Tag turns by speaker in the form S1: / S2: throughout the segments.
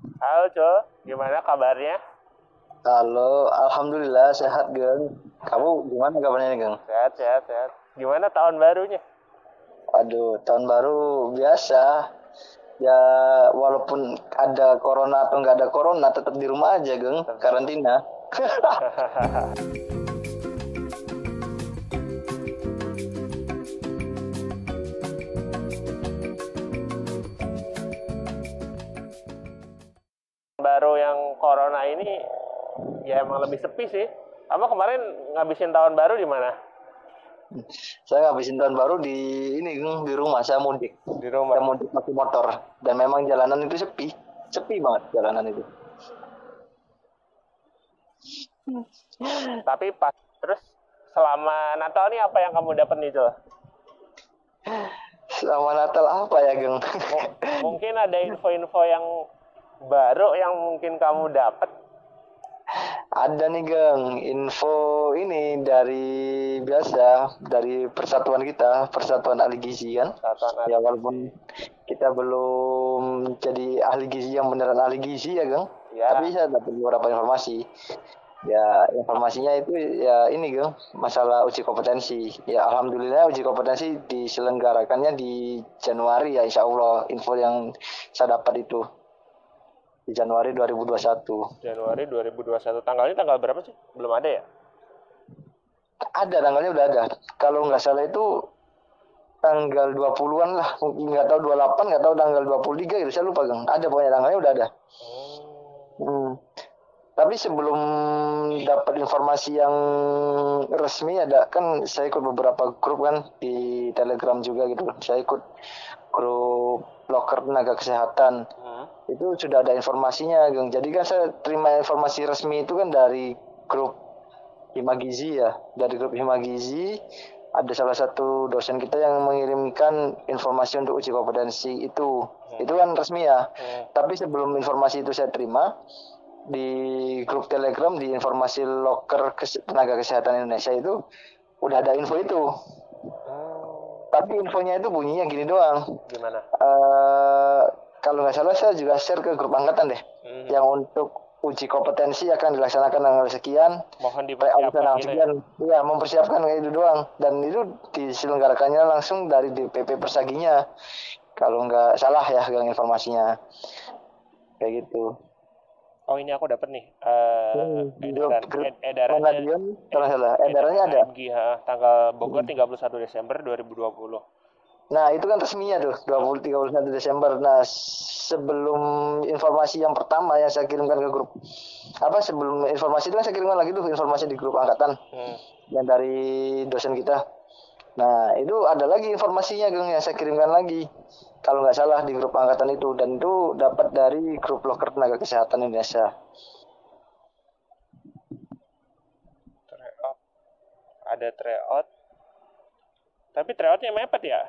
S1: Halo, Cul. Gimana kabarnya?
S2: Halo, alhamdulillah sehat, Geng. Kamu gimana kabarnya, Geng?
S1: Sehat, sehat, sehat. Gimana tahun barunya?
S2: Aduh, tahun baru biasa. Ya, walaupun ada corona atau nggak ada corona, tetap di rumah aja, Geng. Karantina.
S1: ya emang lebih sepi sih. Apa kemarin ngabisin tahun baru di mana?
S2: Saya ngabisin tahun baru di ini, Geng, di rumah. Saya mudik.
S1: Di
S2: Saya
S1: rumah.
S2: mudik pakai motor. Dan memang jalanan itu sepi. Sepi banget jalanan itu.
S1: Tapi pas terus selama Natal nih apa yang kamu dapat nih, Cul?
S2: Selama Natal apa ya, Geng?
S1: M- mungkin ada info-info yang baru yang mungkin kamu dapat.
S2: Ada nih Geng, info ini dari biasa dari persatuan kita, persatuan ahli gizi kan. Ya walaupun kita belum jadi ahli gizi yang beneran ahli gizi ya Geng,
S1: Ya.
S2: tapi saya dapat beberapa informasi. Ya informasinya itu ya ini Geng, masalah uji kompetensi. Ya alhamdulillah uji kompetensi diselenggarakannya di Januari ya Insya Allah. Info yang saya dapat itu di Januari 2021.
S1: Januari 2021. Tanggalnya tanggal berapa sih? Belum ada ya?
S2: Ada tanggalnya udah ada. Kalau nggak salah itu tanggal 20-an lah. Mungkin nggak tahu 28, nggak tahu tanggal 23 gitu. Saya lupa, Gang. Ada pokoknya tanggalnya udah ada. Hmm. Tapi sebelum dapat informasi yang resmi ada kan saya ikut beberapa grup kan di Telegram juga gitu. Saya ikut grup loker tenaga kesehatan.
S1: Hmm.
S2: Itu sudah ada informasinya, Gang. Jadi kan saya terima informasi resmi itu kan dari grup Himagizi ya. Dari grup Himagizi ada salah satu dosen kita yang mengirimkan informasi untuk uji kompetensi itu. Itu kan resmi ya.
S1: Hmm.
S2: Tapi sebelum informasi itu saya terima di grup Telegram di informasi loker kes- tenaga kesehatan Indonesia itu udah ada info itu.
S1: Hmm.
S2: Tapi infonya itu bunyinya gini doang.
S1: Gimana?
S2: Eh kalau nggak salah saya juga share ke grup angkatan deh.
S1: Hmm.
S2: Yang untuk uji kompetensi akan dilaksanakan tanggal sekian,
S1: Mohon dipersiapkan
S2: tanggal
S1: gitu ya.
S2: sekian. Iya, mempersiapkan kayak itu doang. Dan itu diselenggarakannya langsung dari DPP Persaginya. Kalau nggak salah ya gang informasinya. Kayak gitu.
S1: Oh ini aku dapat nih. Eh
S2: Hmm,
S1: edaran, ed- edarannya
S2: Manadion, salah. Edarannya ada.
S1: MG, ha, tanggal Bogor
S2: Hmm.
S1: 31 Desember 2020.
S2: Nah, itu kan resminya tuh, 20 31 Desember. Nah, sebelum informasi yang pertama yang saya kirimkan ke grup apa sebelum informasi itu kan saya kirimkan lagi tuh informasi di grup angkatan
S1: Hmm.
S2: yang dari dosen kita. Nah, itu ada lagi informasinya Geng yang saya kirimkan lagi. Kalau nggak salah di grup angkatan itu dan itu dapat dari grup loker tenaga kesehatan Indonesia.
S1: Tryout. Ada tryout. Tapi tryoutnya mepet ya?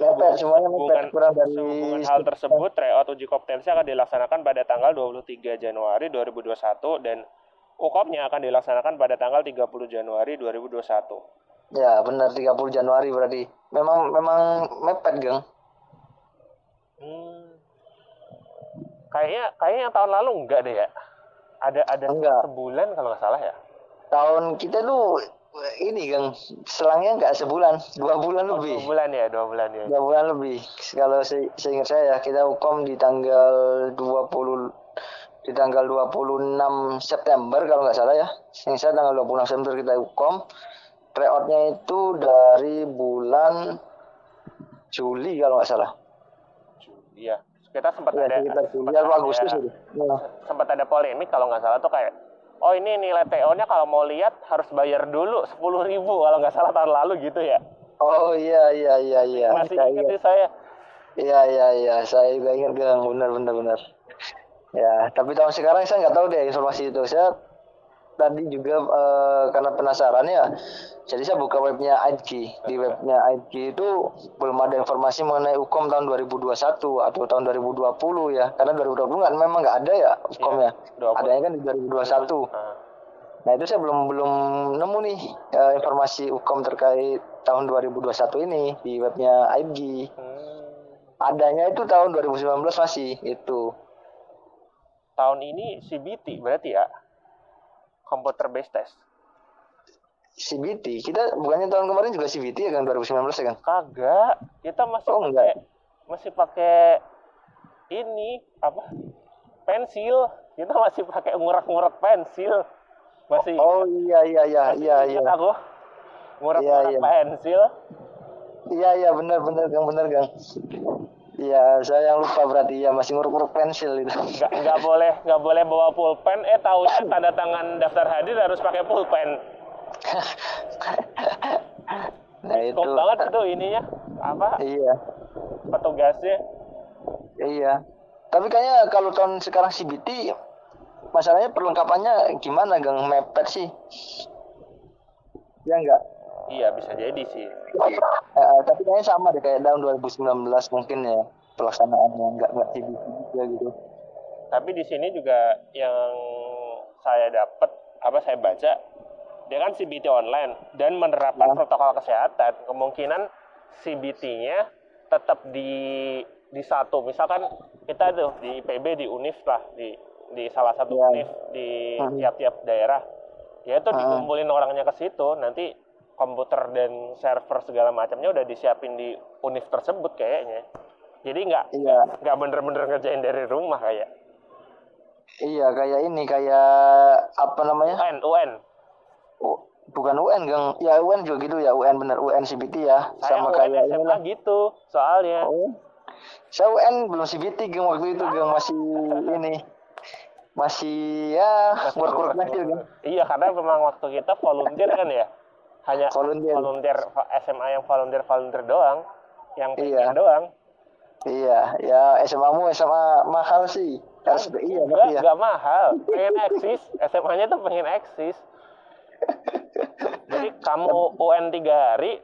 S2: Mepet, semuanya.
S1: Sehubungan,
S2: Kurang dari
S1: sehubungan hal tersebut, tryout uji kompetensi akan dilaksanakan pada tanggal 23 Januari 2021 dan UKOP-nya akan dilaksanakan pada tanggal 30 Januari 2021.
S2: Ya, benar 30 Januari berarti. Memang memang mepet, Geng.
S1: Hmm. Kayaknya kayaknya yang tahun lalu enggak deh ya. Ada ada
S2: Enggak.
S1: sebulan kalau nggak salah ya.
S2: Tahun kita tuh ini, Geng, selangnya nggak sebulan, dua bulan
S1: Oh,
S2: lebih.
S1: dua bulan ya, dua bulan ya.
S2: Dua bulan lebih. Kalau se- seingat saya kita hukum di tanggal 20 di tanggal 26 September kalau nggak salah ya. Yang saya tanggal 26 September kita hukum. Tryoutnya itu dari bulan Juli kalau nggak salah.
S1: Iya. Kita sempat
S2: Ya,
S1: ada
S2: sekitar Juli atau
S1: ada-
S2: Agustus itu. Nah,
S1: sempat ada polemik kalau nggak salah tuh kayak oh ini nilai TO-nya kalau mau lihat harus bayar dulu 10.000 ribu kalau nggak salah tahun lalu gitu ya.
S2: Oh iya iya iya iya.
S1: Masih ingat sih saya.
S2: Iya iya iya, saya juga ingat Gang, benar benar benar. Ya, tapi tahun sekarang saya nggak tahu deh informasi itu. Saya tadi juga eh, karena penasaran ya, jadi saya buka webnya AIDGI. Di webnya AIDGI itu belum ada informasi mengenai UKOM tahun 2021 atau tahun 2020 ya, karena 2020 kan memang nggak ada ya UKOMnya.
S1: 20.
S2: Adanya kan di 2021.
S1: Nah,
S2: Nah itu saya belum belum nemu nih eh, informasi UKOM terkait tahun 2021 ini di webnya AIDGI.
S1: hmm.
S2: Adanya itu tahun 2019 masih itu.
S1: tahun ini CBT berarti ya computer based test.
S2: CBT kita bukannya tahun kemarin juga CBT ya kan? 2019 ya kan?
S1: Kagak. Kita masih
S2: Oh,
S1: pakai
S2: enggak.
S1: masih pakai ini apa? Pensil. Kita masih pakai ngurak-ngurak pensil. Masih
S2: oh iya iya iya iya iya
S1: ingat aku. Ngurak-ngurak
S2: Iya, iya.
S1: pensil.
S2: Iya iya benar benar gang benar gang iya saya yang lupa berarti. Ya masih nguruk-nguruk pensil itu.
S1: Nggak nggak boleh nggak boleh bawa pulpen. Eh tahunya tanda tangan daftar hadir harus pakai pulpen.
S2: Nah itu.
S1: Kok banget itu ininya. Apa?
S2: Iya.
S1: Petugasnya.
S2: Iya. Tapi kayaknya kalau tahun sekarang CBT masalahnya perlengkapannya gimana gang? Mepet sih. Ya enggak
S1: iya bisa jadi sih
S2: Eh, tapi kayaknya sama deh kayak tahun 2019 mungkin ya pelaksanaannya enggak enggak CBT juga gitu
S1: tapi di sini juga yang saya dapat apa saya baca dia kan CBT online dan menerapkan
S2: Ya.
S1: protokol kesehatan kemungkinan CBT-nya tetap di di satu misalkan kita tuh di IPB di Unif lah di di salah satu
S2: Ya.
S1: Unif di
S2: Hmm.
S1: tiap-tiap daerah ya itu
S2: Hmm.
S1: dikumpulin orangnya ke situ nanti komputer dan server segala macamnya udah disiapin di Unif tersebut kayaknya. Jadi nggak
S2: Iya.
S1: nggak bener-bener ngerjain dari rumah kayak.
S2: Iya kayak ini kayak apa namanya?
S1: UN UN
S2: Oh, bukan UN gang ya UN juga gitu ya. UN bener UN CBT ya.
S1: Saya
S2: sama
S1: UN
S2: kayak
S1: SMA
S2: inilah
S1: gitu soalnya.
S2: Oh. Saya UN belum CBT gang waktu itu gang masih ini. Masih ya work-work kecil gang
S1: iya karena memang waktu kita volunteer kan ya hanya
S2: Volunteer.
S1: volunteer SMA yang volunteer volunteer doang yang
S2: Iya.
S1: doang
S2: iya ya SMA mu SMA mahal sih RSBI ya
S1: Enggak,
S2: berarti ya
S1: enggak mahal. Pengen eksis. SMA-nya tuh pengen eksis. Jadi kamu UN tiga hari,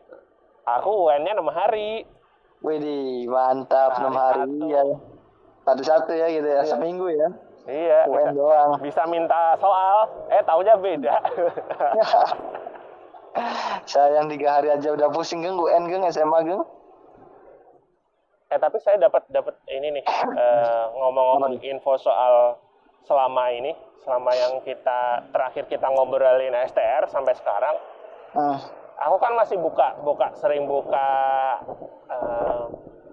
S1: aku UN-nya enam hari.
S2: Widih mantap
S1: Hari
S2: enam hari
S1: satu.
S2: ya satu-satu ya gitu ya seminggu ya
S1: Iya.
S2: UN
S1: Bisa,
S2: doang
S1: bisa minta soal, eh taunya beda.
S2: saya yang tiga hari aja udah pusing gang UN gang SMA gang
S1: eh tapi saya dapat dapat ini nih eh, ngomong-ngomong info soal selama ini, selama yang kita terakhir kita ngobrolin STR sampai sekarang,
S2: hmm.
S1: aku kan masih buka buka sering buka eh,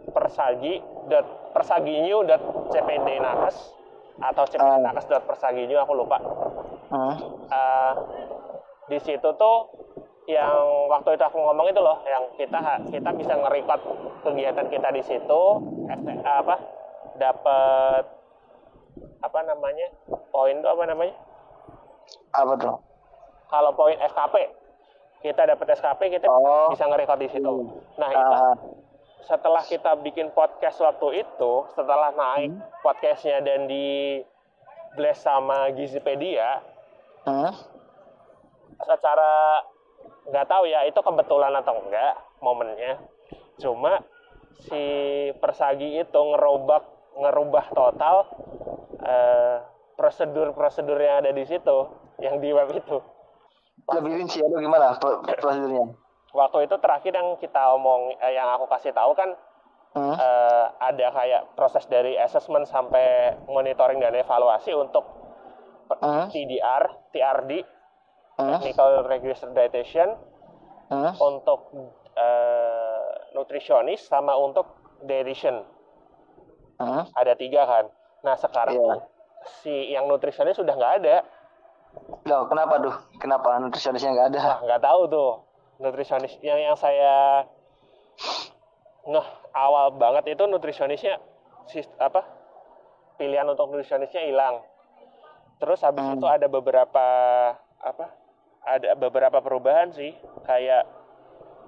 S1: persagi dot persaginyu dot cpd nakes atau cpd
S2: Ah.
S1: nakes dot persaginyu aku lupa
S2: Hmm.
S1: Eh, di situ tuh yang waktu itu aku ngomong itu loh yang kita kita bisa nge-record kegiatan kita di situ apa dapat apa namanya poin itu apa namanya
S2: apa tuh
S1: kalau poin SKP kita dapat SKP kita
S2: Oh.
S1: bisa nge-record di situ
S2: Hmm.
S1: nah itu
S2: Ah,
S1: setelah kita bikin podcast waktu itu setelah naik podcastnya dan di blast sama Gizipedia
S2: hmm.
S1: secara nggak tahu ya itu kebetulan atau enggak momennya cuma si persagi itu ngerubah ngerubah total eh, prosedur-prosedur yang ada di situ yang di web itu
S2: lebih rinci atau gimana pro- prosedurnya
S1: waktu itu terakhir yang kita omong eh, yang aku kasih tahu kan
S2: hmm.
S1: eh, ada kayak proses dari assessment sampai monitoring dan evaluasi untuk
S2: Hmm.
S1: TDR, TRD,
S2: Hmm.
S1: Technical Register Dietitian,
S2: Hmm.
S1: untuk eh, nutrisionis sama untuk dietitian.
S2: Hmm.
S1: ada tiga kan? Nah sekarang tuh si yang nutrisionis sudah nggak ada.
S2: Loh, kenapa tuh kenapa nutrisionisnya nggak ada?
S1: Wah nggak tahu tuh. Nutrisionis yang yang saya ngeh awal banget itu nutrisionisnya sis- apa? Pilihan untuk nutrisionisnya hilang. Terus habis
S2: Hmm.
S1: itu ada beberapa apa ada beberapa perubahan sih. Kayak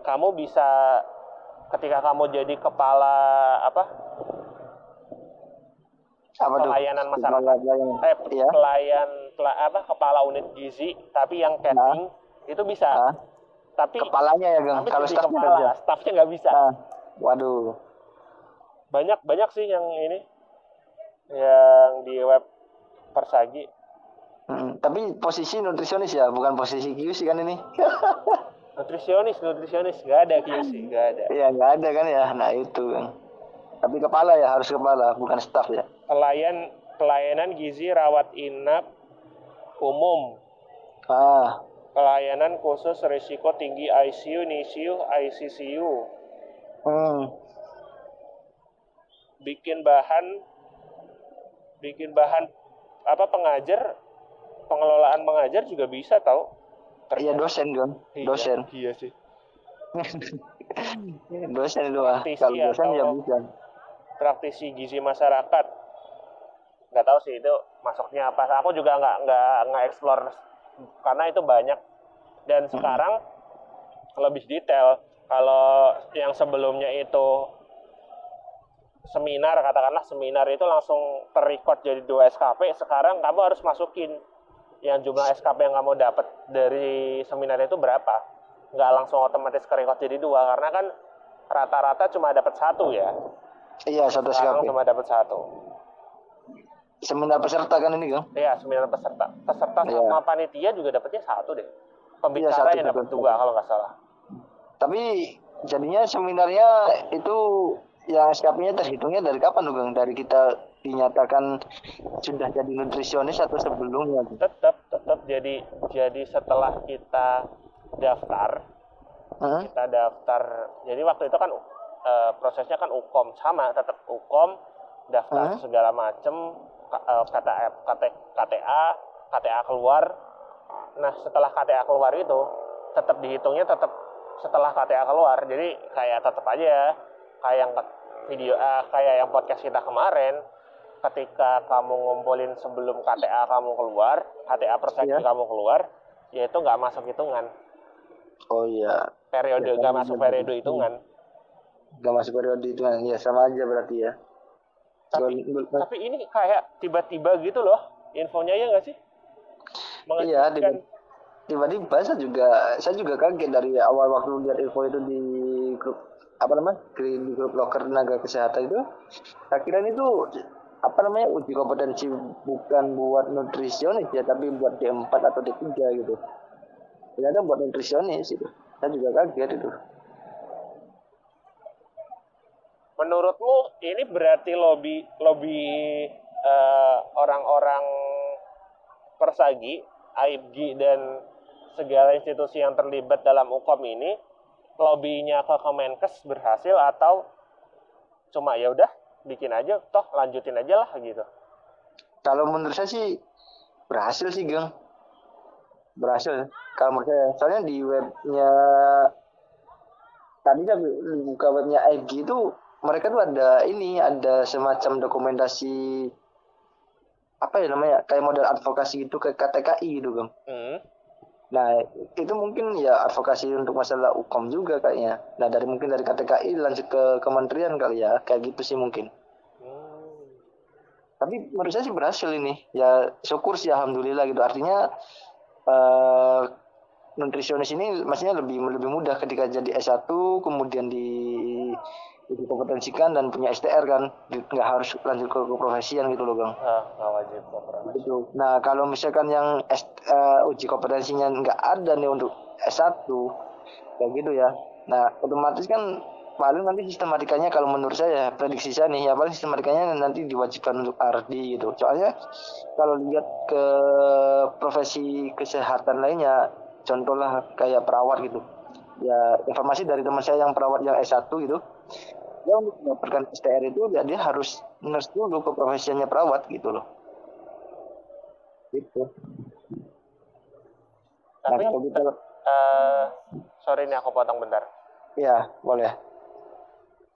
S1: kamu bisa ketika kamu jadi kepala apa?
S2: Apa tuh?
S1: Pelayanan masyarakat. Eh
S2: Iya.
S1: pelayan pela- apa? Kepala unit gizi tapi yang catering itu bisa.
S2: Ah,
S1: tapi
S2: kepalanya ya gang kalau
S1: jadi
S2: staffnya
S1: kepala.
S2: ada
S1: staffnya nggak bisa.
S2: Ah, waduh.
S1: Banyak banyak sih yang ini. Yang di web persagi
S2: Hmm, tapi posisi nutrisionis ya bukan posisi QC kan ini?
S1: Nutrisionis nutrisionis. Nggak ada QC nggak ada.
S2: Iya nggak ada kan ya? Nah itu kan. Tapi kepala ya harus kepala bukan staff ya.
S1: Pelayan pelayanan gizi rawat inap umum,
S2: Ah,
S1: pelayanan khusus risiko tinggi ICU, NICU, ICCU,
S2: hmm.
S1: bikin bahan bikin bahan apa pengajar pengelolaan mengajar juga bisa tahu
S2: Iya dosen kan,
S1: Iya,
S2: dosen.
S1: iya sih.
S2: Dosen itu.
S1: Praktisi
S2: Kalau dosen ya bisa.
S1: praktisi gizi masyarakat nggak tahu sih itu masuknya apa. Aku juga nggak nggak nggak explore karena itu banyak. Dan sekarang lebih detail. Kalau yang sebelumnya itu seminar katakanlah seminar itu langsung terrecord jadi dua SKP sekarang kamu harus masukin yang jumlah SKP yang kamu dapat dari seminar itu berapa nggak langsung otomatis kerecord jadi dua karena kan rata-rata cuma dapat satu ya
S2: Iya satu SKP.
S1: cuma dapat satu
S2: Seminar peserta kan ini kan?
S1: Iya, sembilan peserta. Peserta
S2: Iya.
S1: sama panitia juga dapatnya satu deh. Pembicara
S2: satu,
S1: yang dapat dua kalau nggak salah.
S2: Tapi jadinya seminarnya itu yang SKP-nya terhitungnya dari kapan Gang? Dari kita dinyatakan sudah jadi nutrisionis atau sebelumnya? tuh?
S1: Tetap, tetap jadi jadi setelah kita daftar,
S2: Hmm?
S1: kita daftar. Jadi waktu itu kan eh, prosesnya kan ukom sama, tetap ukom, daftar
S2: Hmm?
S1: segala macem, K- eh, KTA, KT- KTA, KTA keluar. Nah setelah KTA keluar itu, tetap dihitungnya tetap setelah KTA keluar. Jadi kayak tetap aja kayak yang video eh, kayak yang podcast kita kemarin ketika kamu ngumpulin sebelum KTA kamu keluar, KTA persegi
S2: Iya.
S1: kamu keluar, ya itu nggak masuk hitungan.
S2: Oh iya,
S1: Periode
S2: Ya,
S1: nggak
S2: kamu
S1: masuk periode hitungan.
S2: nggak masuk periode itu kan? Ya sama aja berarti ya.
S1: Tapi tapi ini kayak tiba-tiba gitu loh infonya ya nggak sih?
S2: Iya, tiba-tiba saya juga saya juga kaget dari awal waktu lihat info itu di grup apa namanya di, di grup loker tenaga kesehatan itu akhirnya itu apa namanya uji kompetensi bukan buat nutrisionis ya tapi buat D4 atau D3 gitu. Ternyata buat nutrisionis itu. Saya juga kaget itu.
S1: Menurutmu ini berarti lobby lobby eh, orang-orang persagi, AIBGI dan segala institusi yang terlibat dalam UKOM ini lobbynya ke Kemenkes berhasil atau cuma ya udah bikin aja toh lanjutin aja lah gitu.
S2: kalau menurut saya sih berhasil sih geng berhasil kalau menurut saya soalnya di webnya tadi saya buka webnya AIG itu mereka tuh ada ini ada semacam dokumentasi apa ya namanya kayak model advokasi gitu ke KTKI gitu geng
S1: Hmm.
S2: Nah itu mungkin ya advokasi untuk masalah UKOM juga kayaknya. Nah dari mungkin dari KTKI lanjut ke kementerian kali ya. Kayak gitu sih mungkin.
S1: Hmm.
S2: tapi menurut saya sih berhasil ini. Ya syukur sih alhamdulillah gitu. Artinya eh nutrisionis ini maksudnya lebih lebih mudah ketika jadi S1 kemudian di dikompetensikan dan punya STR kan. Nggak harus lanjut ke keprofesian gitu loh bang.
S1: Ah, nggak wajib
S2: gitu. Nah kalau misalkan yang S, eh, uji kompetensinya nggak ada nih untuk S1 kayak gitu ya. Nah otomatis kan paling nanti sistematikanya kalau menurut saya prediksi saya nih ya paling sistematikanya nanti diwajibkan untuk RD gitu. Soalnya kalau lihat ke profesi kesehatan lainnya contohlah kayak perawat gitu. Ya informasi dari teman saya yang perawat yang S1 gitu dia untuk mendapatkan STR itu ya dia harus nurse dulu ke profesinya perawat gitu loh gitu nah
S1: Tapi
S2: kalau kita
S1: eh sorry nih aku potong bentar.
S2: ya boleh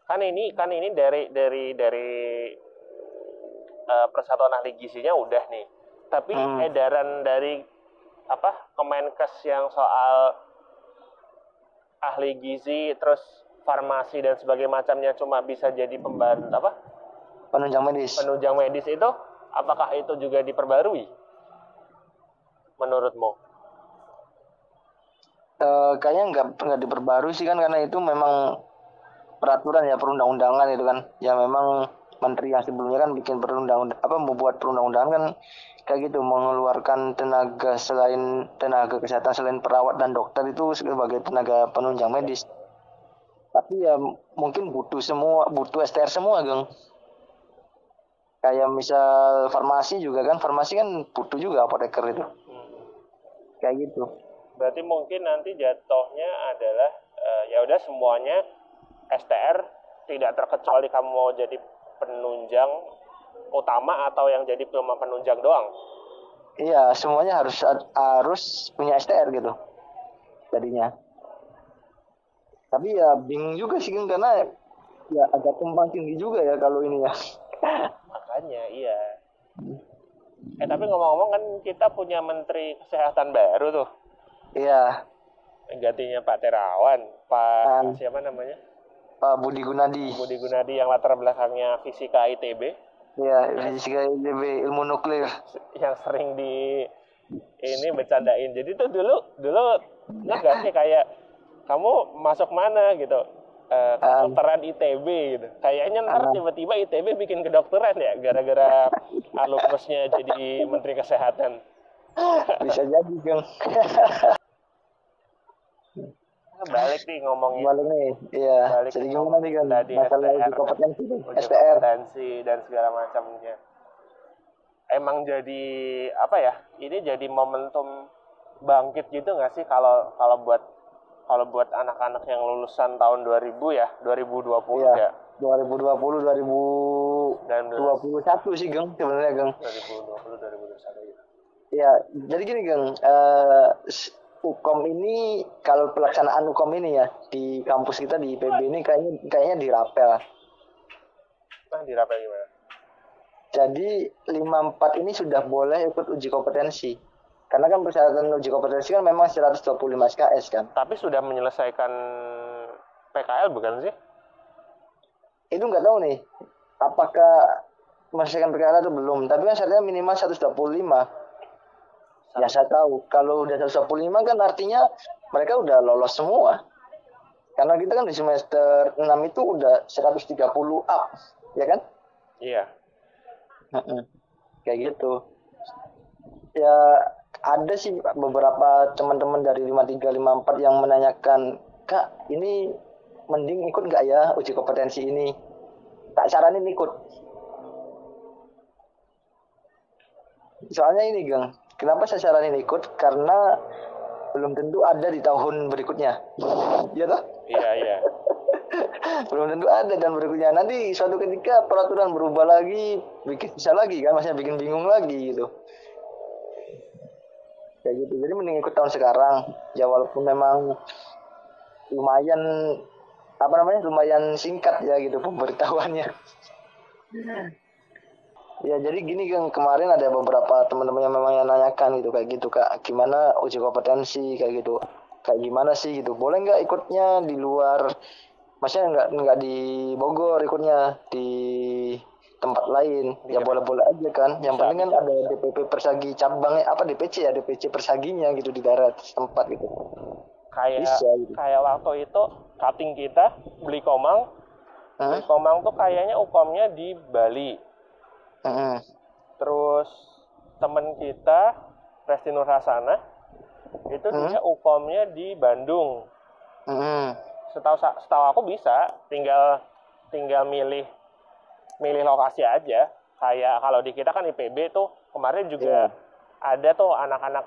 S1: kan ini kan ini dari dari dari eh, persatuan ahli gizinya udah nih tapi
S2: Hmm.
S1: edaran dari apa Kemenkes yang soal ahli gizi terus farmasi dan sebagainya macamnya cuma bisa jadi pembantu apa?
S2: Penunjang medis.
S1: Penunjang medis itu apakah itu juga diperbarui? Menurutmu?
S2: Eh, kayaknya nggak nggak diperbarui sih kan karena itu memang peraturan ya perundang-undangan itu kan. Ya memang menteri yang sebelumnya kan bikin perundang apa membuat perundang-undangan kan kayak gitu mengeluarkan tenaga selain tenaga kesehatan selain perawat dan dokter itu sebagai tenaga penunjang medis tapi ya mungkin butuh semua butuh STR semua geng kayak misal farmasi juga kan farmasi kan butuh juga apoteker itu
S1: Hmm.
S2: kayak gitu
S1: Berarti mungkin nanti jatuhnya adalah eh, ya udah semuanya STR tidak terkecuali kamu mau jadi penunjang utama atau yang jadi cuma penunjang doang.
S2: iya semuanya harus harus punya STR gitu jadinya tapi ya bingung juga sih karena ya agak tumpang tinggi juga ya kalau ini ya
S1: Makanya iya. Eh tapi ngomong-ngomong kan kita punya menteri kesehatan baru tuh.
S2: iya
S1: Gantinya Pak Terawan, Pak
S2: Um.
S1: siapa namanya?
S2: Pak Budi Gunadi
S1: Budi Gunadi yang latar belakangnya fisika ITB
S2: ya fisika ITB ilmu nuklir
S1: yang sering di ini bercandain. Jadi tuh dulu dulu nggak gak sih kayak kamu masuk mana gitu? Eh, kedokteran ITB gitu. Kayaknya ntar
S2: Um.
S1: tiba-tiba ITB bikin kedokteran ya gara-gara alumnusnya jadi menteri kesehatan.
S2: bisa jadi Geng
S1: Nah, balik nih ngomongin
S2: balik nih iya
S1: Balik
S2: jadi gimana nih kan
S1: tadi
S2: masalah
S1: STR.
S2: kompetensi STR
S1: kompetensi dan segala macamnya. Emang jadi apa ya? Ini jadi momentum bangkit gitu nggak sih kalau kalau buat kalau buat anak-anak yang lulusan tahun 2000 ya, 2020
S2: Iya.
S1: ya,
S2: 2020 2021
S1: dan
S2: sih Geng sebenarnya Geng
S1: 2020 2021 gitu.
S2: ya jadi gini Geng eh, s- Ukom ini kalau pelaksanaan Ukom ini ya di kampus kita di IPB ini kayaknya kayaknya dirapel
S1: Nah, dirapel gimana?
S2: jadi 54 ini sudah boleh ikut uji kompetensi karena kan persyaratan uji kompetensi kan memang 125 SKS kan.
S1: Tapi sudah menyelesaikan PKL bukan sih?
S2: itu nggak tahu nih apakah menyelesaikan PKL atau belum. Tapi kan syaratnya minimal 125 ya saya tahu. Kalau udah 125 kan artinya mereka udah lolos semua. Karena kita kan di semester 6 itu udah 130 up ya kan?
S1: Iya.
S2: Kayak gitu. Ya ada sih beberapa teman-teman dari 53 54 yang menanyakan kak ini mending ikut nggak ya uji kompetensi ini? Tak saranin ikut. Soalnya ini gang kenapa saya saranin ikut? Karena belum tentu ada di tahun berikutnya. Ya toh?
S1: Iya, iya.
S2: belum tentu ada dan berikutnya. Nanti suatu ketika peraturan berubah lagi bikin bisa lagi kan? Maksudnya bikin bingung lagi gitu kayak gitu. Jadi mending ikut tahun sekarang. Ya walaupun memang lumayan apa namanya lumayan singkat ya gitu pemberitahuannya. Ya jadi gini kan kemarin ada beberapa teman-teman yang memang yang nanyakan gitu kayak gitu kak. Gimana uji kompetensi kayak gitu. Kayak gimana sih gitu? Boleh nggak ikutnya di luar? Maksudnya nggak nggak di Bogor ikutnya di tempat lain ya
S1: Iya.
S2: boleh-boleh aja kan yang
S1: Bisa,
S2: penting kan
S1: bisa,
S2: ada DPP Persagi cabangnya apa DPC ya DPC Persaginya gitu di daerah tempat gitu
S1: Kayak
S2: Bisa, gitu.
S1: kayak waktu itu cutting kita beli komang,
S2: Hah?
S1: beli komang tuh kayaknya ukomnya di Bali.
S2: Heeh.
S1: Terus temen kita Resti Nur Hasana itu
S2: Hmm.
S1: dia ukomnya di Bandung.
S2: Heeh.
S1: Setahu setahu aku bisa, tinggal tinggal milih milih lokasi aja. Kayak kalau di kita kan IPB tuh kemarin juga
S2: Iya.
S1: ada tuh anak-anak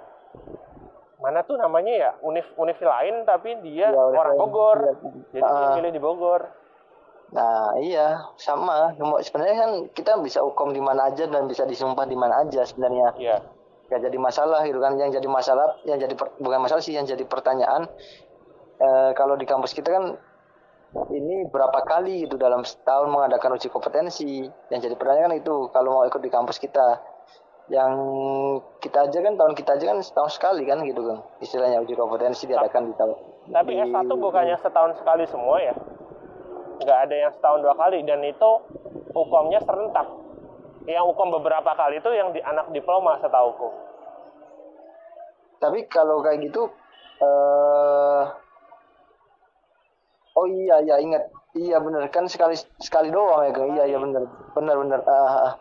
S1: mana tuh namanya ya univ univ lain tapi dia
S2: univ
S1: orang. Bogor.
S2: Iya.
S1: Jadi dia
S2: Ah.
S1: milih di Bogor.
S2: Nah iya sama sebenarnya kan kita bisa hukum di mana aja dan bisa disumpah di mana aja sebenarnya
S1: Iya.
S2: gak jadi masalah gitu kan yang jadi masalah yang jadi per- bukan masalah sih yang jadi pertanyaan eh, kalau di kampus kita kan ini berapa kali gitu dalam setahun mengadakan uji kompetensi yang jadi pertanyaan kan itu kalau mau ikut di kampus kita yang kita aja kan tahun kita aja kan setahun sekali kan gitu kan istilahnya uji kompetensi diadakan di tahun
S1: Tapi
S2: di-
S1: S1 bukannya setahun sekali semua ya? Nggak ada yang setahun dua kali dan itu hukumnya serentak. Yang hukum beberapa kali itu yang di anak diploma setauku.
S2: tapi kalau kayak gitu eh oh iya iya ingat. Iya bener. Kan sekali sekali doang ya iya iya bener. Bener bener. Ah, ah.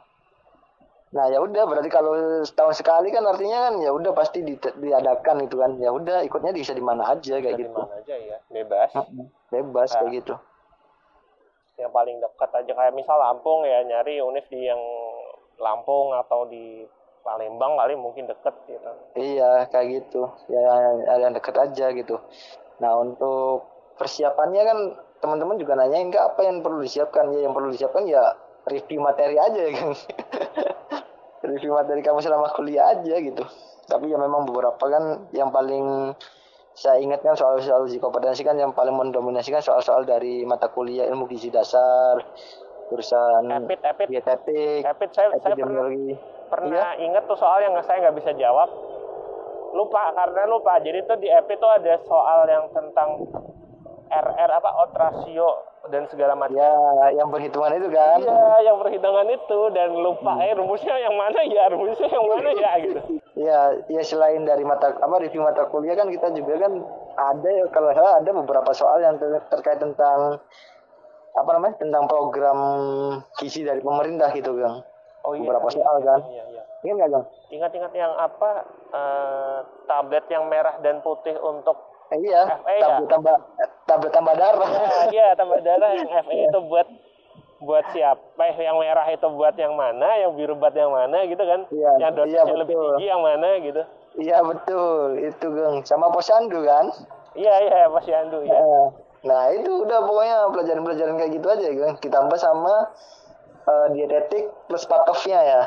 S2: nah ya udah. Berarti kalau setahun sekali kan artinya kan ya udah pasti di, diadakan itu kan. Ya udah ikutnya bisa di mana aja kayak
S1: Di
S2: gitu.
S1: mana aja ya, bebas.
S2: Bebas kayak gitu.
S1: Yang paling dekat aja kayak misal Lampung ya nyari univ di yang Lampung atau di Palembang kali mungkin deket gitu.
S2: Iya, kayak gitu. Ya ada yang deket aja gitu. Nah, untuk persiapannya kan teman-teman juga nanyain enggak apa yang perlu disiapkan ya yang perlu disiapkan ya review materi aja ya kan review materi kamu selama kuliah aja gitu tapi ya memang beberapa kan yang paling saya ingat kan soal-soal uji kompetensi kan yang paling mendominasikan soal-soal dari mata kuliah ilmu gizi dasar urusan
S1: Epit, epit.
S2: dietetik
S1: Epit saya, saya pernah, pernah inget tuh soal yang saya nggak bisa jawab. Lupa karena lupa. Jadi tuh di Epit tuh ada soal yang tentang RR apa out ratio dan segala macam.
S2: ya yang perhitungan itu kan
S1: Iya, yang perhitungan itu dan lupa eh rumusnya yang mana ya, rumusnya yang mana ya gitu.
S2: Ya, ya selain dari mata apa review mata kuliah kan kita juga kan ada ya kalau salah ada beberapa soal yang ter- terkait tentang apa namanya tentang program gizi dari pemerintah gitu kan.
S1: Oh iya.
S2: Beberapa
S1: iya,
S2: soal
S1: iya,
S2: kan.
S1: Iya, iya.
S2: Ingat nggak Gang?
S1: Ingat-ingat yang apa eh, tablet yang merah dan putih untuk
S2: Eh, iya,
S1: FA ya?
S2: tablet tambah tablet tambah darah.
S1: ya, iya tambah darah yang FA itu buat buat siapa eh, yang merah itu buat yang mana yang biru buat yang mana gitu kan
S2: Iya,
S1: yang
S2: iya,
S1: dosisnya lebih
S2: betul.
S1: tinggi yang mana gitu
S2: Iya betul, itu Gang. Sama posyandu kan.
S1: iya iya Mas Yandu ya
S2: Eh, Nah itu udah pokoknya pelajaran-pelajaran kayak gitu aja kan. Ditambah sama eh, dietetik plus patofnya ya.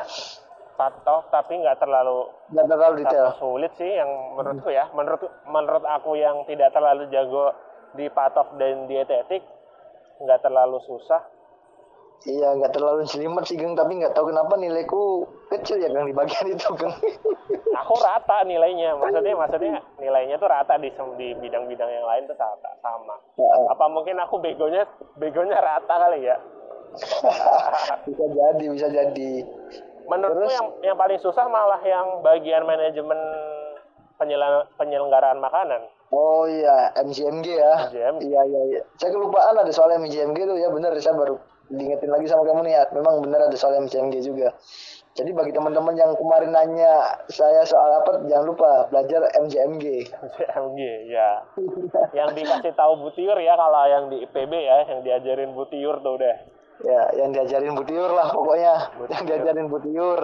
S1: patoh tapi nggak terlalu
S2: Nggak terlalu detail.
S1: Sulit sih yang menurutku ya menurut menurut aku yang tidak terlalu jago di patof dan dietetik nggak terlalu susah
S2: Iya nggak terlalu jelimet sih Gang, tapi nggak tahu kenapa nilaiku kecil ya Gang di bagian itu Gang.
S1: aku rata nilainya maksudnya maksudnya nilainya tuh rata di di bidang-bidang yang lain tuh rata sama apa mungkin aku begonya begonya rata kali ya
S2: bisa jadi, bisa jadi.
S1: menurutku
S2: Terus?
S1: yang yang paling susah malah yang bagian manajemen penyelenggaraan makanan
S2: Oh iya, MCMG ya.
S1: MCMG.
S2: Iya iya iya. Saya kelupaan ada soal MCMG tuh ya bener saya baru diingetin lagi sama kamu nih ya. Memang bener ada soal MCMG juga. Jadi bagi teman-teman yang kemarin nanya saya soal apa jangan lupa belajar MCMG.
S1: CMG ya yang dikasih tahu butiur ya kalau yang di IPB ya yang diajarin butiur tuh udah
S2: Ya, yang diajarin butiur lah pokoknya.
S1: Butiur.
S2: Yang diajarin butiur.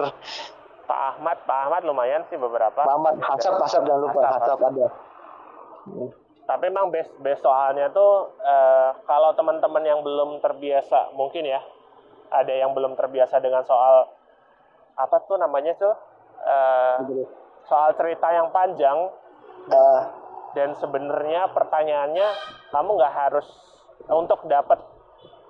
S1: Pak Ahmad Pak Ahmad lumayan sih beberapa
S2: Pamat, hasap, hasap jangan lupa,
S1: hasap
S2: ada.
S1: Tapi memang base base soalnya tuh eh, kalau teman-teman yang belum terbiasa mungkin ya ada yang belum terbiasa dengan soal apa tuh namanya tuh
S2: deh.
S1: soal cerita yang panjang
S2: Ah,
S1: dan sebenarnya pertanyaannya kamu nggak harus untuk dapat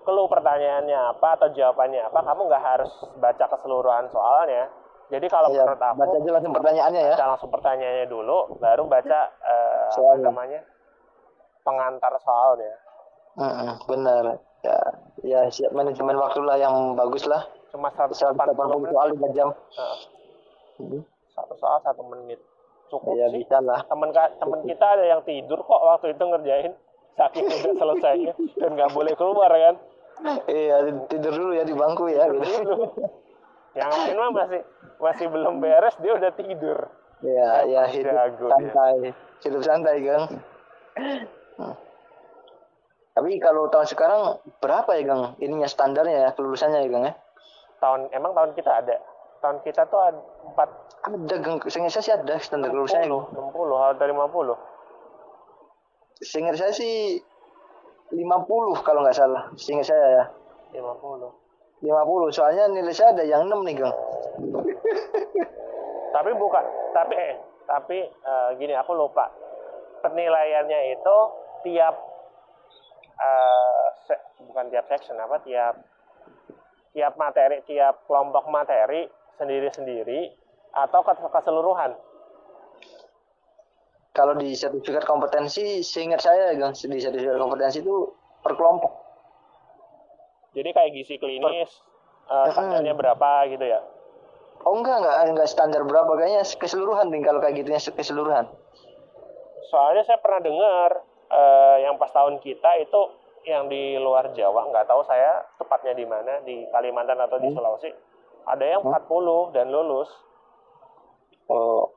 S1: clue pertanyaannya apa atau jawabannya apa kamu nggak harus baca keseluruhan soalnya jadi kalau
S2: iya,
S1: menurut aku
S2: baca aja langsung pertanyaannya ya.
S1: baca langsung pertanyaannya dulu baru baca eh, apa
S2: Soalnya.
S1: namanya pengantar soalnya
S2: Mm-mm, benar. Ya, ya siap manajemen waktu lah yang bagus lah.
S1: cuma
S2: Bisa
S1: 180
S2: 80
S1: menit
S2: soal 5 jam.
S1: Heeh,
S2: Mhm.
S1: satu soal satu menit cukup
S2: Ya
S1: sih
S2: bisa lah.
S1: temen temen kita ada yang tidur kok waktu itu ngerjain saking udah selesainya dan nggak boleh keluar kan
S2: Iya, tidur dulu ya di bangku ya. Gitu.
S1: dulu yang lain mah masih masih belum beres dia udah tidur
S2: Ya, ya
S1: Emang
S2: hidup
S1: jago
S2: santai. Hidup santai, Gang. Hmm. Tapi kalau tahun sekarang berapa ya, Gang? Ininya standarnya ya, kelulusannya ya, Gang ya?
S1: tahun emang tahun kita ada tahun kita tuh ada empat
S2: Ada, Gang. Seingat saya sih ada standar kelulusannya. Gang.
S1: enam puluh atau lima puluh
S2: Seingat saya sih 50 kalau nggak salah. Seingat saya ya.
S1: lima puluh
S2: 50. Soalnya nilai saya ada yang 6 nih, Gang.
S1: tapi bukan tapi eh tapi eh, gini aku lupa penilaiannya itu tiap se- bukan tiap section apa tiap tiap materi tiap kelompok materi sendiri-sendiri atau kes- keseluruhan
S2: Kalau di sertifikat kompetensi, seingat saya, Gang, di sertifikat kompetensi itu per kelompok.
S1: Jadi kayak gizi klinis eh, standarnya berapa gitu ya
S2: Oh enggak, enggak, enggak standar berapa kayaknya keseluruhan nih kalau kayak gitunya keseluruhan.
S1: soalnya saya pernah dengar eh, yang pas tahun kita itu yang di luar Jawa nggak tahu saya tepatnya di mana di Kalimantan atau di Sulawesi ada yang 40 dan lulus
S2: Oh.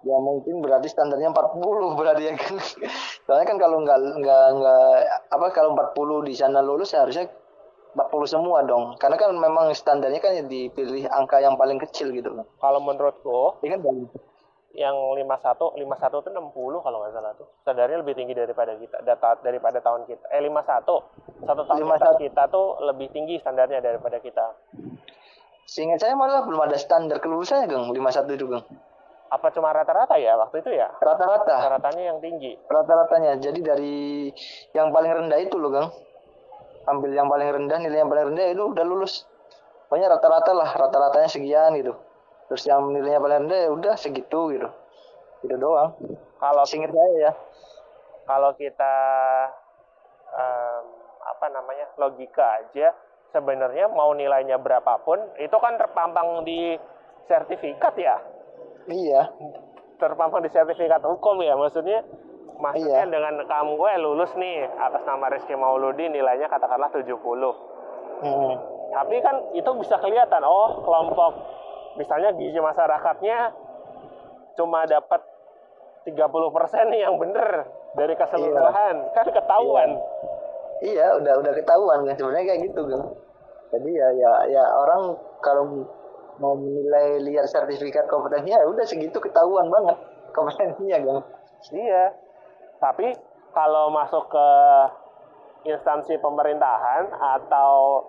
S2: Ya mungkin berarti standarnya 40 berarti ya kan. Soalnya kan kalau enggak enggak enggak apa kalau 40 di sana lulus ya 40 semua dong. Karena kan memang standarnya kan dipilih angka yang paling kecil gitu kan.
S1: Kalau menurutku
S2: Ini kan dari
S1: yang 51 51 itu 60 kalau nggak salah tuh. Standarnya lebih tinggi daripada kita data daripada tahun kita. Eh 51. Satu tahun di atas
S2: 51.
S1: kita tuh lebih tinggi standarnya daripada kita.
S2: Seingat saya malah belum ada standar kelulusannya, Gang. 51 itu, Gang.
S1: Apa cuma rata-rata ya waktu itu ya?
S2: Rata-rata.
S1: Rata-ratanya yang tinggi.
S2: Rata-ratanya. Jadi dari yang paling rendah itu loh, Gang. Ambil yang paling rendah, nilai yang paling rendah itu udah lulus. Pokoknya rata-rata lah, rata-ratanya sekian gitu. Terus yang nilainya paling rendah ya udah segitu gitu. Gitu doang.
S1: Kalau
S2: Seingat saya ya.
S1: kalau kita em, apa namanya logika aja sebenarnya mau nilainya berapapun itu kan terpampang di sertifikat ya
S2: Iya.
S1: terpampang di sertifikat hukum ya maksudnya maksudnya
S2: Iya.
S1: dengan kamu gue lulus nih atas nama Rizky Mauludi nilainya katakanlah 70
S2: Hmm.
S1: tapi kan itu bisa kelihatan oh kelompok misalnya gizi masyarakatnya cuma dapat 30% nih yang bener dari keseluruhan kan ketahuan
S2: Iya, udah udah ketahuan kan sebenarnya kayak gitu kan. Jadi ya ya ya orang kalau mau menilai lihat sertifikat kompetensinya ya udah segitu ketahuan banget kompetensinya kan.
S1: Iya. Tapi kalau masuk ke instansi pemerintahan atau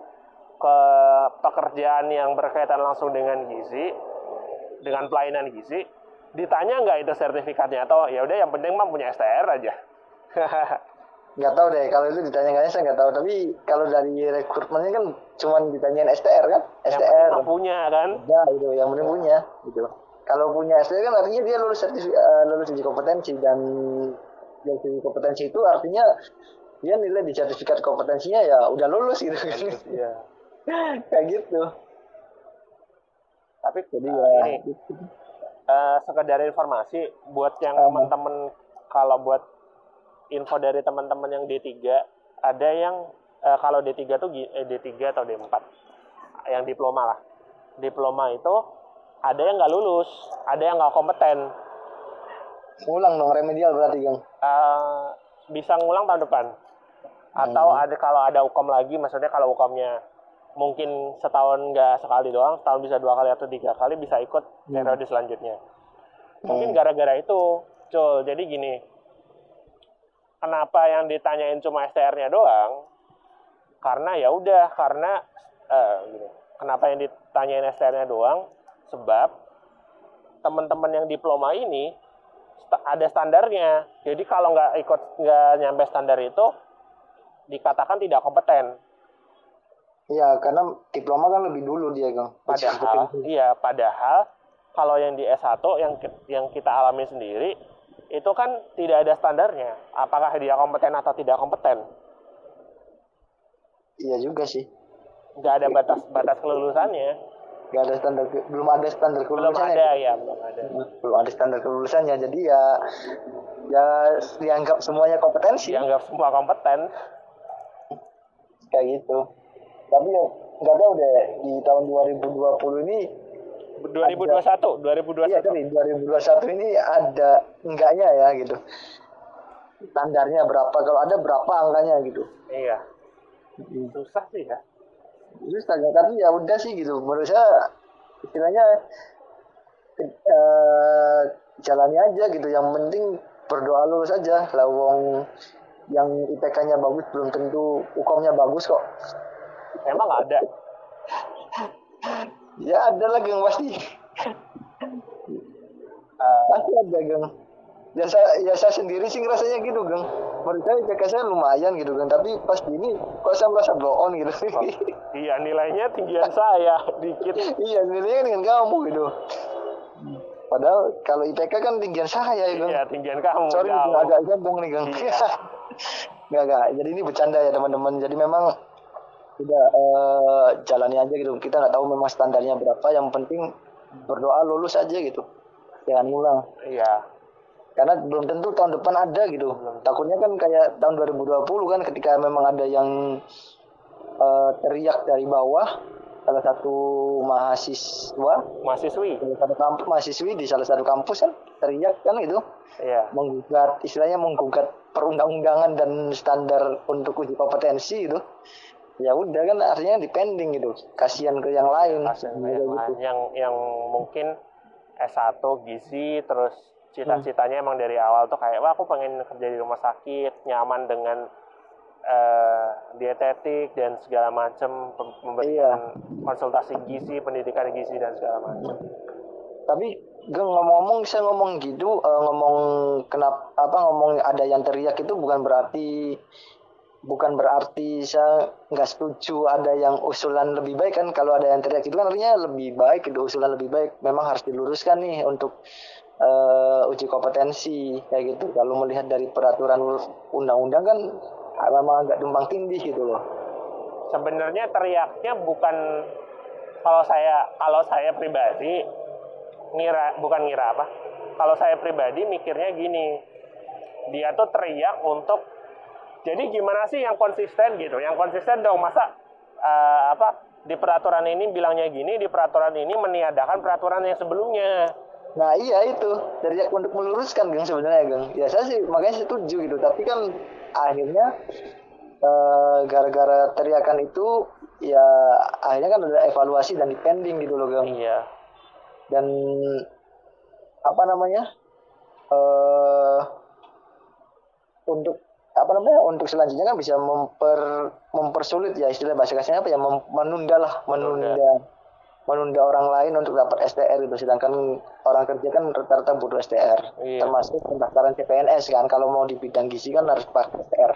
S1: ke pekerjaan yang berkaitan langsung dengan gizi, dengan pelayanan gizi, ditanya nggak itu sertifikatnya? Atau ya udah yang penting mah punya STR aja.
S2: Nggak tahu deh kalau itu ditanya kayaknya saya nggak tahu. Tapi kalau dari rekrutmennya kan cuman ditanyain STR kan?
S1: Yang
S2: STR
S1: mah punya kan.
S2: ya itu yang penting punya gitu. Kalau punya STR kan artinya dia lulus sertifi- eh, lulus uji kompetensi dan uji kompetensi itu artinya dia nilai di sertifikat kompetensinya ya udah lulus gitu kan
S1: Iya.
S2: kayak gitu
S1: Tapi
S2: jadi
S1: eh,
S2: ya
S1: ini eh, sekedar informasi buat yang
S2: Ah.
S1: teman-teman kalau buat info dari teman-teman yang D3 ada yang eh, kalau D3 tuh eh, D3 atau D4 yang diploma lah. Diploma itu ada yang nggak lulus, ada yang nggak kompeten.
S2: Ulang dong remedial berarti Gang
S1: Eh, bisa ngulang tahun depan. Atau ada kalau ada ukom lagi, maksudnya kalau ukomnya mungkin setahun nggak sekali doang, setahun bisa dua kali atau tiga kali bisa ikut periode selanjutnya. Mungkin gara-gara itu, Cul. Jadi gini, kenapa yang ditanyain cuma STR-nya doang? Karena ya udah, karena eh, gini, kenapa yang ditanyain STR-nya doang? Sebab teman-teman yang diploma ini ada standarnya. Jadi kalau nggak ikut nggak nyampe standar itu dikatakan tidak kompeten.
S2: Iya, karena diploma kan lebih dulu dia, Gang.
S1: Padahal, iya, padahal kalau yang di S1 yang yang kita alami sendiri itu kan tidak ada standarnya. Apakah dia kompeten atau tidak kompeten?
S2: Iya juga sih.
S1: Nggak ada batas batas kelulusannya.
S2: Gak ada standar, belum ada standar
S1: Belum
S2: kelulusannya.
S1: ada ya, belum ada.
S2: Belum ada standar kelulusannya, jadi ya ya dianggap semuanya kompetensi
S1: Dianggap semua kompeten.
S2: kayak gitu. Tapi ya nggak tahu deh di tahun 2020 ini
S1: 2021, 2021.
S2: iya sorry 2021 ini ada enggaknya ya gitu. Standarnya berapa? Kalau ada berapa angkanya gitu.
S1: Iya. Susah sih ya.
S2: Standar tapi ya udah sih gitu. Menurut saya istilahnya eh, jalani aja gitu. Yang penting berdoa lulus aja. Lawong yang IPK-nya bagus belum tentu ukomnya bagus kok.
S1: Emang ada.
S2: Ya ada lah geng pasti.
S1: Eh,
S2: Pasti ada geng. Ya saya, ya saya sendiri sih ngerasanya gitu geng. Menurut saya IPK saya lumayan gitu geng. Tapi pas ini kok saya merasa blow on gitu.
S1: iya nilainya tinggian saya dikit.
S2: iya nilainya dengan kamu gitu. Padahal kalau IPK kan tinggian saya ya geng.
S1: Iya tinggian kamu.
S2: Sorry
S1: jauh.
S2: agak sombong nih Gang.
S1: Iya.
S2: Nggak, nggak. Jadi ini bercanda ya teman-teman. Jadi memang udah eh, jalani aja gitu. Kita nggak tahu memang standarnya berapa. Yang penting berdoa lulus aja gitu. Jangan ngulang.
S1: Iya.
S2: Karena belum tentu tahun depan ada gitu. Takutnya kan kayak tahun 2020 kan ketika memang ada yang eh, teriak dari bawah salah satu mahasiswa
S1: Mahasiswi.
S2: di satu kampus mahasiswi di salah satu kampus kan teriak kan gitu
S1: Iya.
S2: menggugat istilahnya menggugat perundang-undangan dan standar untuk uji kompetensi itu ya udah kan artinya depending gitu kasihan ke yang lain
S1: Kasihan
S2: Kayak
S1: yang,
S2: gitu.
S1: yang yang mungkin S1 gizi terus cita-citanya emang dari awal tuh kayak wah aku pengen kerja di rumah sakit nyaman dengan eh, dietetik dan segala macam memberikan konsultasi gizi pendidikan gizi dan segala macam
S2: tapi gue ngomong-ngomong saya ngomong gitu eh, ngomong kenapa apa ngomong ada yang teriak itu bukan berarti bukan berarti saya nggak setuju ada yang usulan lebih baik kan. Kalau ada yang teriak itu kan artinya lebih baik itu usulan lebih baik. Memang harus diluruskan nih untuk eh, uji kompetensi kayak gitu. Kalau melihat dari peraturan undang-undang kan memang agak tumpang tindih gitu loh.
S1: Sebenarnya teriaknya bukan kalau saya kalau saya pribadi ngira bukan ngira apa. Kalau saya pribadi mikirnya gini dia tuh teriak untuk jadi gimana sih yang konsisten gitu? Yang konsisten dong masa eh, apa di peraturan ini bilangnya gini di peraturan ini meniadakan peraturan yang sebelumnya
S2: Nah iya itu teriak untuk meluruskan Gang sebenarnya Gang. Ya saya sih makanya setuju gitu. Tapi kan akhirnya eh, gara-gara teriakan itu ya akhirnya kan ada evaluasi dan depending gitu loh Gang.
S1: iya
S2: Dan apa namanya eh untuk apa namanya untuk selanjutnya kan bisa memper mempersulit ya istilah bahasa kasarnya apa ya menunda lah menunda menunda orang lain untuk dapat STR itu sedangkan orang kerja kan rata-rata butuh STR
S1: Iya.
S2: termasuk pendaftaran CPNS kan. Kalau mau di bidang gizi kan harus pakai STR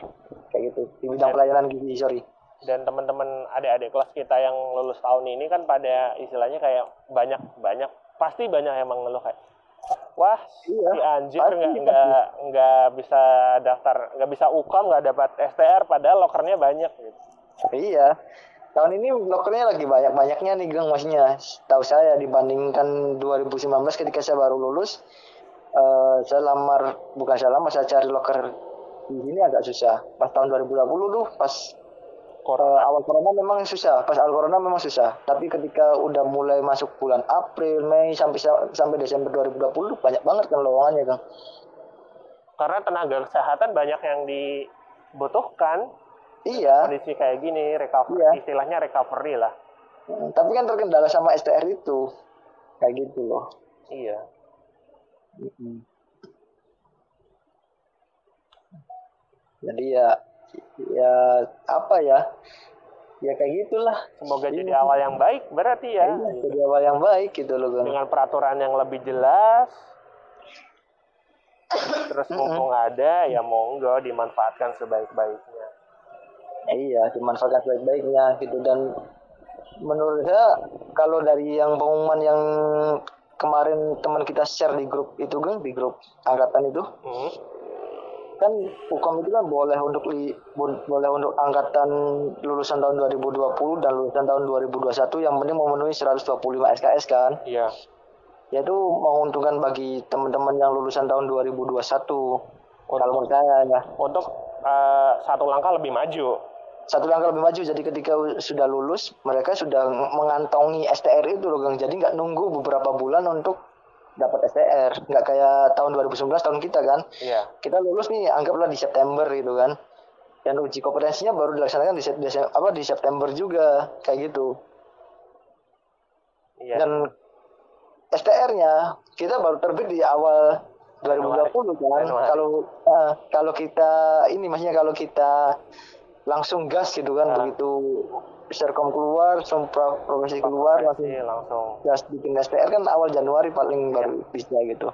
S2: kayak gitu. Di bidang
S1: Iya.
S2: pelayanan gizi sorry.
S1: Dan teman-teman adik-adik kelas kita yang lulus tahun ini kan pada istilahnya kayak banyak banyak pasti banyak yang mengeluh kayak wah
S2: Iya,
S1: si anjir nggak nggak nggak bisa daftar nggak bisa ukom nggak dapat STR padahal lokernya banyak gitu.
S2: Iya tahun ini lokernya lagi banyak-banyaknya nih Gang maksudnya. Tahu saya dibandingkan 2019 ketika saya baru lulus eh, saya lamar bukan saya lamar saya cari loker di sini agak susah. Pas tahun 2020 tuh pas Eh, awal corona memang susah, pas awal corona memang susah. Tapi ketika udah mulai masuk bulan April, Mei sampai sampai Desember 2020 banyak banget kan lowongannya kan.
S1: karena tenaga kesehatan banyak yang dibutuhkan
S2: Iya,
S1: kondisi kayak gini recovery
S2: Iya.
S1: istilahnya recovery lah
S2: Hmm, tapi kan terkendala sama STR itu. Kayak gitu loh.
S1: iya
S2: Mm-mm. Jadi ya ya apa ya? Ya kayak gitulah.
S1: semoga jadi
S2: Iya.
S1: awal yang baik berarti ya
S2: Iya, jadi awal yang baik gitu loh, Gang.
S1: dengan peraturan yang lebih jelas terus mumpung ada ya monggo dimanfaatkan sebaik-baiknya
S2: Iya, dimanfaatkan sebaik-baiknya gitu. Dan menurut saya kalau dari yang pengumuman yang kemarin teman kita share di grup itu kan di grup angkatan itu
S1: Hmm.
S2: kan hukum itu kan boleh untuk li, bo- boleh untuk angkatan lulusan tahun 2020 dan lulusan tahun 2021 yang penting memenuhi 125 SKS kan.
S1: Iya.
S2: Yaitu menguntungkan bagi teman-teman yang lulusan tahun 2021 kalau menurut saya ya.
S1: untuk eh, satu langkah lebih maju
S2: satu langkah lebih maju. Jadi ketika sudah lulus mereka sudah mengantongi STR itu loh Gang jadi nggak nunggu beberapa bulan untuk dapat STR nggak kayak tahun 2019 tahun kita kan?
S1: Iya.
S2: Kita lulus nih anggaplah di September gitu kan? Dan uji kompetensinya baru dilaksanakan di, di apa di September juga kayak gitu.
S1: Iya.
S2: Dan STR-nya kita baru terbit di awal 2020 kan? Kalau eh, kalau kita ini maksudnya kalau kita langsung gas gitu kan
S1: Ah.
S2: begitu Serkom keluar, Sempra Profesi keluar langsung
S1: Iya, langsung.
S2: gas bikin STR kan awal Januari paling baru bisa gitu.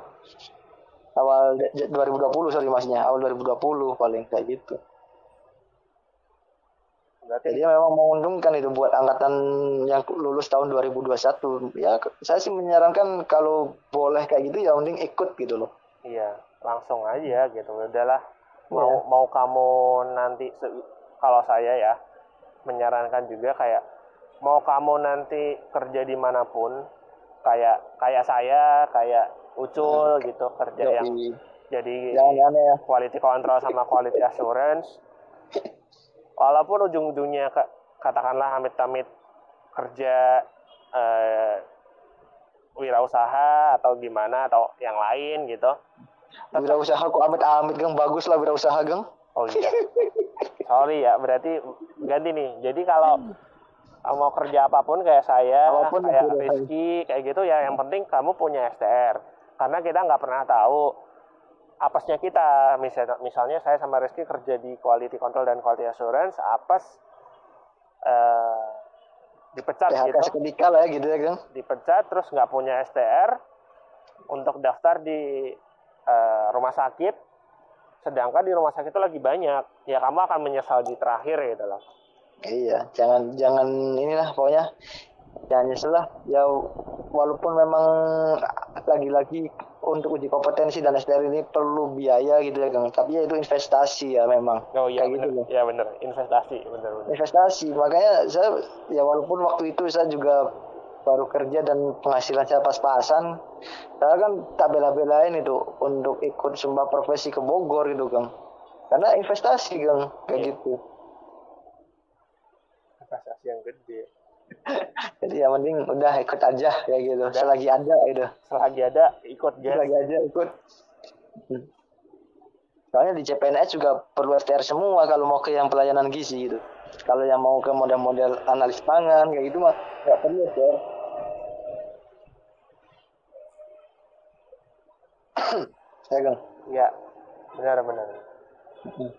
S2: Awal j- 2020 sorry maksudnya. Awal 2020 paling kayak gitu.
S1: Berarti
S2: jadi memang menguntungkan itu buat angkatan yang lulus tahun 2021 ya saya sih menyarankan kalau boleh kayak gitu ya mending ikut gitu loh.
S1: Iya langsung aja gitu. Udahlah. Mau
S2: Iya.
S1: mau kamu nanti kalau saya ya menyarankan juga kayak mau kamu nanti kerja di mana pun kayak kayak saya kayak ucul gitu kerja yang
S2: Jadi, jangan aneh ya.
S1: quality control sama quality assurance. Walaupun ujung-ujungnya ka- katakanlah amit-amit kerja eh, wirausaha atau gimana atau yang lain gitu.
S2: Wirausaha kok amit-amit gang? Bagus lah wirausaha gang
S1: oh iya. Sorry ya berarti ganti nih. Jadi kalau mau kerja apa pun kayak saya
S2: Apa
S1: pun
S2: kayak
S1: Rizky kayak gitu ya yang penting kamu punya STR karena kita nggak pernah tahu apesnya kita. Misalnya misalnya saya sama Rizky kerja di quality control dan quality assurance apes eh, dipecat
S2: PHK
S1: gitu.
S2: seketika lah ya gitu ya Kang.
S1: dipecat terus nggak punya STR untuk daftar di eh, rumah sakit sedangkan di rumah sakit itu lagi banyak ya kamu akan menyesal di terakhir gitu loh
S2: Iya, jangan jangan inilah pokoknya jangan nyesel lah. Ya walaupun memang lagi-lagi untuk uji kompetensi dan SDR ini perlu biaya gitu ya Kang. Tapi ya itu investasi ya memang.
S1: oh iya
S2: Kayak gitu
S1: bener
S2: loh.
S1: ya bener investasi bener bener
S2: Investasi. Makanya saya ya walaupun waktu itu saya juga baru kerja dan penghasilan saya pas-pasan, saya kan tak bela-belain itu untuk ikut sumpah profesi ke Bogor gitu Kang. Karena investasi Kang, kayak
S1: Iya.
S2: gitu.
S1: investasi yang gede
S2: Jadi yang penting udah ikut aja kayak gitu. Selagi ada gitu.
S1: selagi ada ikut gas
S2: Selagi aja ikut. Hmm. Soalnya di CPNS juga perlu STR semua kalau mau ke yang pelayanan gizi gitu. Kalau yang mau ke model-model analis pangan kayak gitu mah nggak perlu ya Kang.
S1: ya benar benar
S2: Hmm.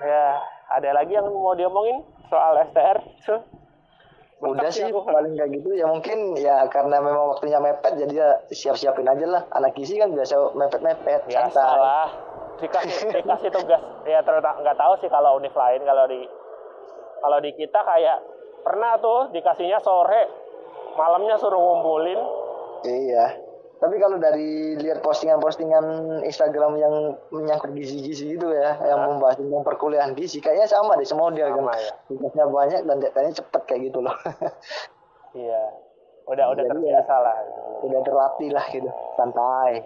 S1: ya ada lagi yang mau diomongin soal STR Sul?
S2: Udah sih
S1: aku.
S2: paling kayak gitu ya mungkin ya karena memang waktunya mepet jadi ya siap-siapin aja lah. Anak gizi kan biasa mepet-mepet,
S1: biasa
S2: santai.
S1: lah dikasih dikasih tugas ya terutama nggak tahu sih kalau univ lain kalau di kalau di kita kayak pernah tuh dikasihnya sore malamnya suruh ngumpulin
S2: Iya. Tapi kalau dari lihat postingan-postingan Instagram yang menyangkut gizi-gizi gitu ya, yang membahas tentang perkuliahan gizi, kayaknya sama deh semua dia kan.
S1: ya
S2: Tugasnya banyak dan deadline cepet kayak gitu loh.
S1: iya udah udah
S2: Jadi ya-
S1: terbiasa lah
S2: Udah terlatih lah gitu, santai.